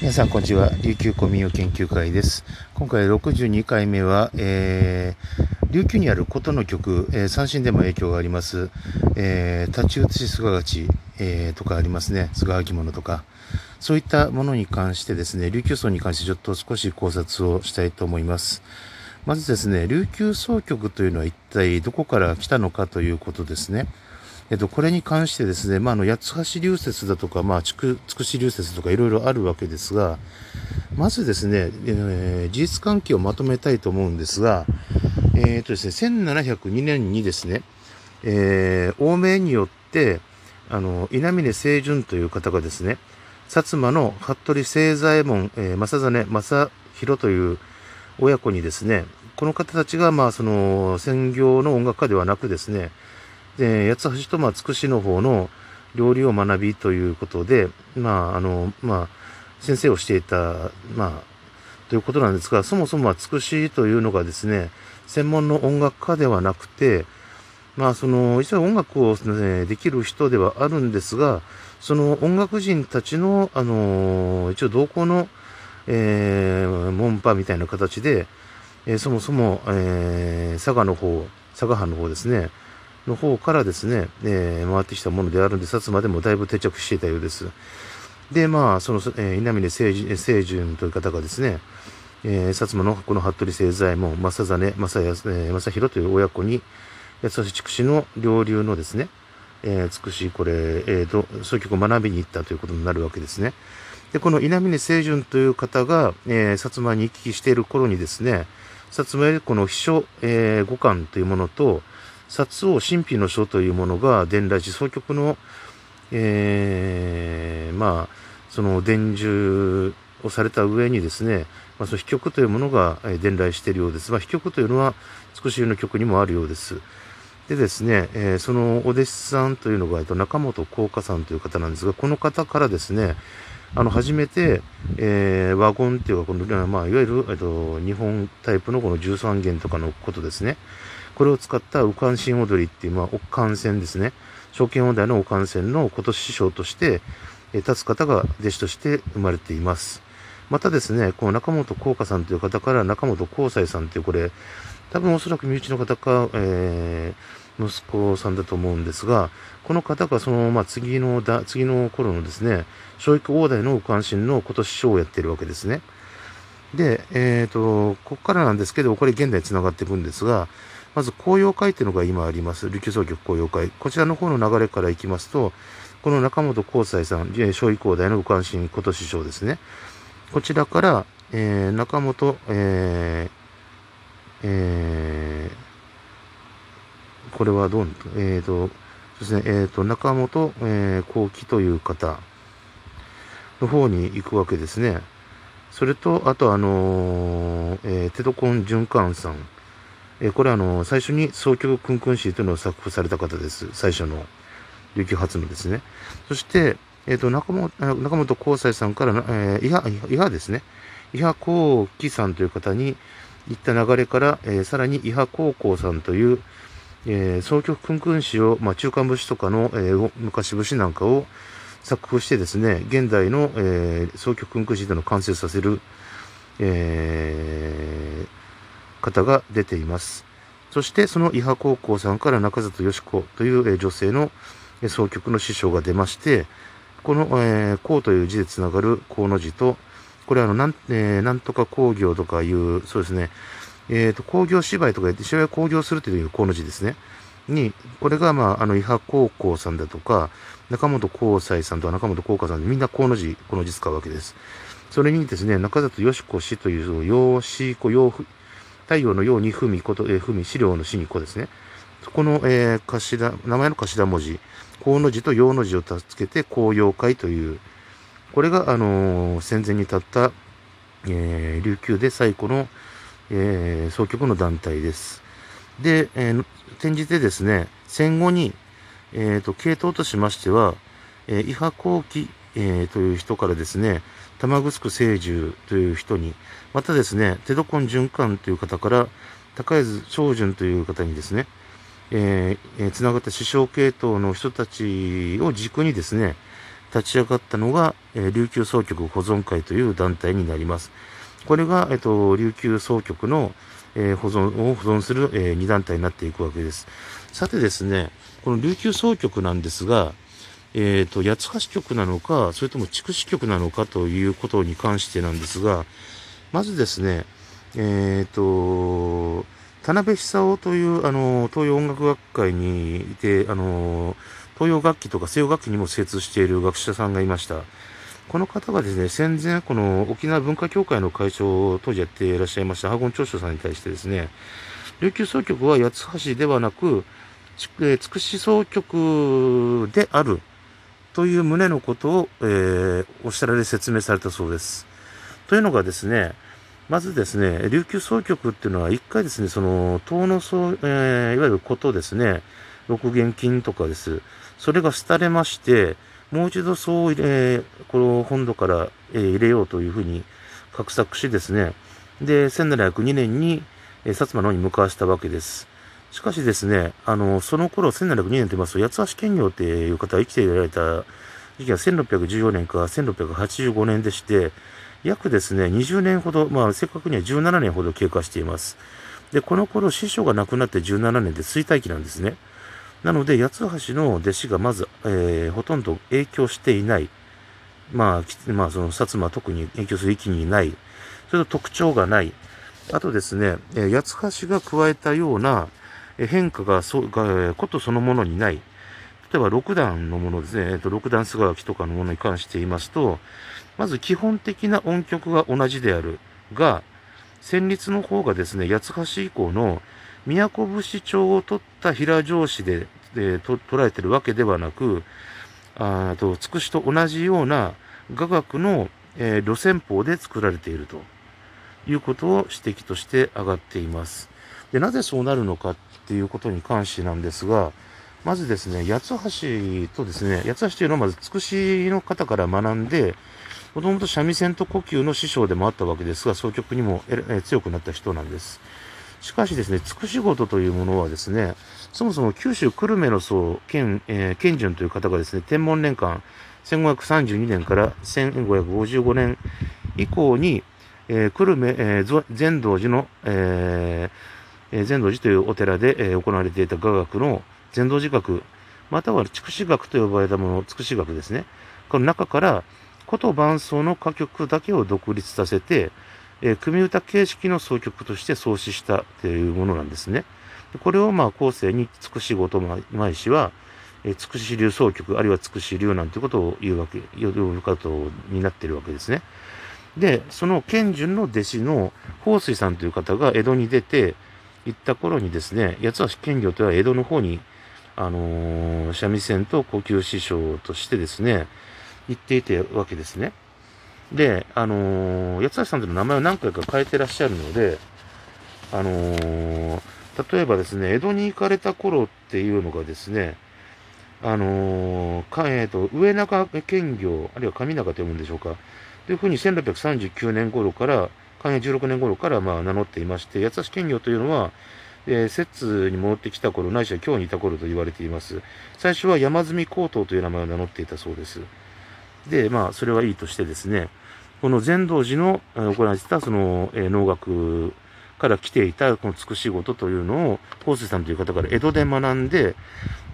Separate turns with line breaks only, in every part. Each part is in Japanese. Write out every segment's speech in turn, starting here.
皆さんこんにちは。琉球古民謡研究会です。今回62回目は、えー、琉球にある琴の曲、えー、三振でも影響があります、えー、立ち写し菅勝ち、えー、とかありますね。菅履物とか。そういったものに関してですね琉球層に関してちょっと少し考察をしたいと思います。まずですね琉球総曲というのは一体どこから来たのかということですね。えっと、これに関してですね、まあ、あの、八橋流説だとか、まあ、つく、つくし流説とかいろいろあるわけですが、まずですね、えー、事実関係をまとめたいと思うんですが、えー、っとですね、1702年にですね、えー、欧米によって、あの、稲峰清純という方がですね、薩摩の服部清左衛門、えー、正真正弘という親子にですね、この方たちが、まあ、その、専業の音楽家ではなくですね、で、八橋とまあつくしの方の料理を学びということで、まあ、あの、まあ、先生をしていた、まあ、ということなんですが、そもそもはつくしというのがですね、専門の音楽家ではなくて、まあ、その、一応音楽を、ね、できる人ではあるんですが、その音楽人たちの、あの、一応同行の、えー、門派みたいな形で、えー、そもそも、えー、佐賀の方、佐賀藩の方ですね、の方からですね、えー、回ってきたものであるんで、薩摩でもだいぶ定着していたようです。で、まあ、その、えー、稲峰清純という方がですね、えー、薩摩のこの服部清左衛門、正真、正也、えー、正弘という親子に、八橋筑紫の両流のですね、えー、美しいこれ、えーと、そういう曲を学びに行ったということになるわけですね。で、この稲峰清純という方が、えー、薩摩に行き来している頃にですね、薩摩へこの秘書、えー、五感というものと、薩王神秘の書というものが伝来し、総局の、えー、まあ、その伝授をされた上にですね、まあ、その秘曲というものが伝来しているようです。まあ、秘曲というのは、少しの曲にもあるようです。でですね、えー、そのお弟子さんというのが、えっと、中本幸華さんという方なんですが、この方からですね、あの、初めて、えー、ワゴンっていうか、この、まあ、いわゆる、えっと、日本タイプのこの13弦とかのことですね。これを使った右関心踊りっていう、まあ、お関線ですね。証券問題のお関線の今年師匠として、え立つ方が弟子として生まれています。またですね、この中本幸華さんという方から中本幸斎さんというこれ、多分おそらく身内の方か、えー、息子さんだと思うんですが、この方がその、まあ、次のだ、次の頃のですね、教育大台の関心の今年師匠をやっているわけですね。で、えっ、ー、と、ここからなんですけど、これ現代に繋がっていくんですが、まず紅葉会っていうのが今あります。琉球総局紅葉会。こちらの方の流れからいきますと、この中本幸斎さん、小医工大の武漢新今年賞ですね。こちらから、えー、中本、えー、えー、これはどう、えーと、そうですね、えーと、中本、えー、幸喜という方の方に行くわけですね。それと、あと、あのー、えー、テトコン循環さん。えこれはあの、最初に総曲クンクンシーというのを作譜された方です。最初の、琉球初のですね。そして、えっ、ー、と、中本、中本光斎さんから、えー、伊波、伊波ですね。伊波幸喜さんという方に行った流れから、えー、さらに伊波高校さんという、えー、総曲クンクン詩を、まあ、中間節とかの、えー、昔節なんかを作譜してですね、現代の、えー、総曲クンクン詩というのを完成させる、えー、方が出ています。そしてその伊波高校さんから中里よし子という女性の総局の師匠が出まして、この、えー、項という字でつながる項の字と、これはあの、なん、えー、なんとか工業とかいう、そうですね、えっ、ー、と、工業芝居とか言って、芝居工業するという項の字ですね。に、これが、まあ、あの、伊波高校さんだとか、中本幸斎さんとか中本幸華さんでみんな項の字、この字使うわけです。それにですね、中里よし子氏という、よしこ、よ太陽のように文こと、えー、文、資料の死に子ですね。この、えー、頭、名前の頭文字、甲の字と陽の字を助けて、紅葉会という、これが、あのー、戦前に立った、えー、琉球で最古の、えー、総局の団体です。で、えー、転じてですね、戦後に、えっ、ー、と、系統としましては、えー、伊波後期、えー、という人からですね、玉城清十という人に、またですね、テドコン循環という方から、高江津長順という方にですね、えー、つながった師匠系統の人たちを軸にですね、立ち上がったのが、え、琉球総局保存会という団体になります。これが、えっと、琉球総局の、え、保存を保存する、え、2団体になっていくわけです。さてですね、この琉球総局なんですが、えっ、ー、と、八橋局なのか、それとも筑紫局なのかということに関してなんですが、まずですね、えっ、と、田辺久夫という、あの、東洋音楽学会にいて、あの、東洋楽器とか西洋楽器にも精通している学者さんがいました。この方がですね、戦前、この沖縄文化協会の会長を当時やっていらっしゃいました、ハゴン長州さんに対してですね、琉球総局は八橋ではなく、え筑紫総局であるという旨のことを、えー、おっしゃられ説明されたそうです。というのがですね、まずですね、琉球総局っていうのは一回ですね、その、東の総、えー、いわゆることですね、六元金とかです。それが廃れまして、もう一度そう入れ、この本土から、え、入れようというふうに画策しですね、で、1702年に、え、薩摩の方に向かわしたわけです。しかしですね、あの、その頃、1702年と言いますと、八橋兼業っていう方が生きていられた時期は1614年か1685年でして、約ですね、20年ほど、まあ、正確には17年ほど経過しています。で、この頃、師匠が亡くなって17年で衰退期なんですね。なので、八橋の弟子がまず、えー、ほとんど影響していない。まあ、まあ、その、薩摩特に影響する域にいない。それと特徴がない。あとですね、え八橋が加えたような変化が、そが、ことそのものにない。例えば、六段のものですね、えっと、六段菅垣とかのものに関して言いますと、まず基本的な音曲が同じであるが、旋律の方がですね、八橋以降の宮古節調を取った平城市ででと捉えてるわけではなく、あと、つくしと同じような雅楽の、えー、路線法で作られているということを指摘として上がっています。で、なぜそうなるのかっていうことに関してなんですが、まずですね、八橋とですね、八橋というのはまずつくしの方から学んで、もともと三味線と呼吸の師匠でもあったわけですが、総曲にも強くなった人なんです。しかしですね、つくし事というものはですね、そもそも九州久留米の僧、県、えー、県順という方がですね、天文年間、1532年から1555年以降に、えー、久留米、えー、善道寺の、えー、善道寺というお寺で、えー、行われていた雅楽の善道寺学、または筑紫学と呼ばれたもの、筑紫学ですね。この中から、こと伴奏の歌曲だけを独立させて、えー、組歌形式の奏曲として創始したというものなんですね。これをまあ後世につくしごと舞師は、えー、つくし流奏曲、あるいはつくし流なんてことを言うわけ、呼ぶことになっているわけですね。で、その賢順の弟子の法水さんという方が江戸に出て行った頃にですね、八橋賢業というのは江戸の方に、あのー、三味線と呼吸師匠としてですね、言っていたわけですね。で、あのー、八橋さんという名前を何回か変えてらっしゃるので、あのー、例えばですね、江戸に行かれた頃っていうのがですね、あのー、えーと、上中兼業、あるいは上中と読むんでしょうか。というふうに1639年頃から、寛永16年頃からまあ名乗っていまして、八橋兼業というのは、えー、摂に戻ってきた頃、ないしは今日にいた頃と言われています。最初は山積高等という名前を名乗っていたそうです。で、まあ、それはいいとしてですね、この禅道寺の行われてたその、えー、能楽から来ていたこのつくし事というのを、法水さんという方から江戸で学んで、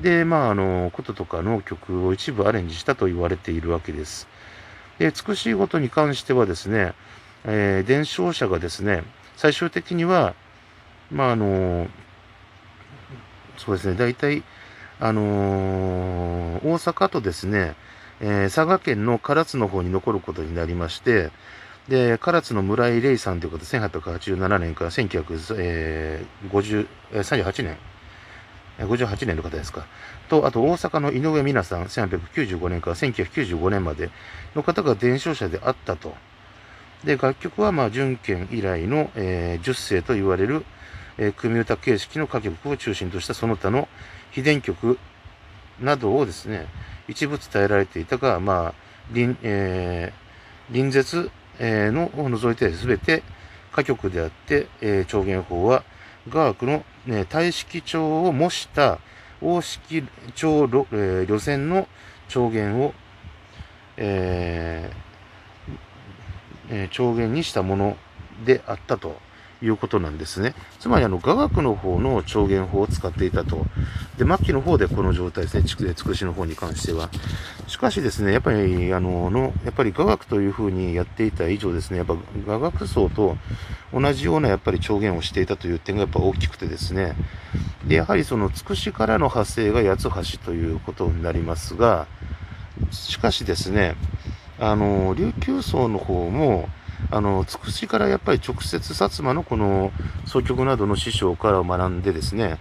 で、まあ、あの、琴とかの曲を一部アレンジしたと言われているわけです。で、つくし事に関してはですね、えー、伝承者がですね、最終的には、まあ、あの、そうですね、大体、あのー、大阪とですね、えー、佐賀県の唐津の方に残ることになりまして、で、唐津の村井玲さんということで、1887年から1938年、58年の方ですか。と、あと大阪の井上美奈さん、1895年から1995年までの方が伝承者であったと。で、楽曲は、まあ、準県以来の、えー、10世と言われる、えー、組歌形式の歌曲を中心としたその他の秘伝曲などをですね、一部伝えられていたが、まあ、臨、えー、臨絶、えー、のを除いて全て歌曲であって、えー、調弦法は雅楽の、ね、大式帳を模した大式帳、えー、旅線の調言を、えーえ、調言にしたものであったということなんですね。つまり、あの、雅楽の方の調言法を使っていたと。で、末期の方でこの状態ですね、つくしの方に関しては。しかしですね、やっぱり、あの、のやっぱり雅楽というふうにやっていた以上ですね、やっぱ雅楽層と同じようなやっぱり調言をしていたという点がやっぱ大きくてですね、で、やはりその、つくしからの派生が八つ橋ということになりますが、しかしですね、あの、琉球層の方も、あの、つくしからやっぱり直接薩摩のこの総局などの師匠から学んでですね、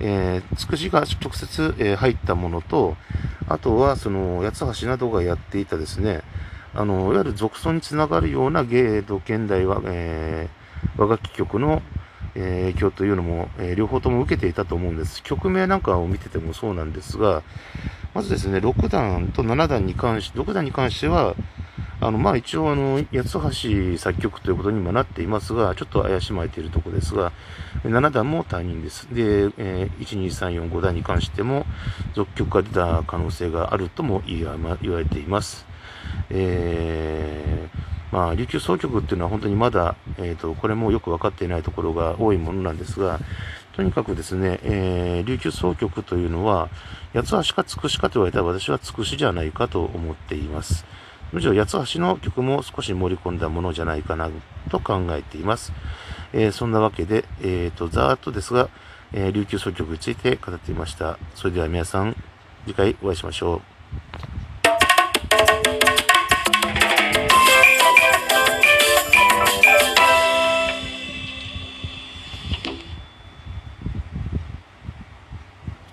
えー、つくしが直接、えー、入ったものと、あとはその八橋などがやっていたですね、あの、いわゆる俗尊につながるような芸道現代は、えー、和楽器曲の、え影響というのも、え両方とも受けていたと思うんです。曲名なんかを見ててもそうなんですが、まずですね、6段と7段に関して、6段に関しては、あの、まあ一応あの、八橋作曲ということにもなっていますが、ちょっと怪しまれているところですが、7段も他人です。で、えー、1、2、3、4、5段に関しても、続曲が出た可能性があるとも言われています。えー、まあ、琉球総曲っていうのは本当にまだ、えっ、ー、と、これもよく分かっていないところが多いものなんですが、とにかくですね、えー、琉球総曲というのは、八つ橋かつくしかと言われたら私はつくしじゃないかと思っています。むしろ八つ橋の曲も少し盛り込んだものじゃないかなと考えています。えー、そんなわけで、えっ、ー、と、ざーっとですが、えー、琉球総曲について語っていました。それでは皆さん、次回お会いしましょう。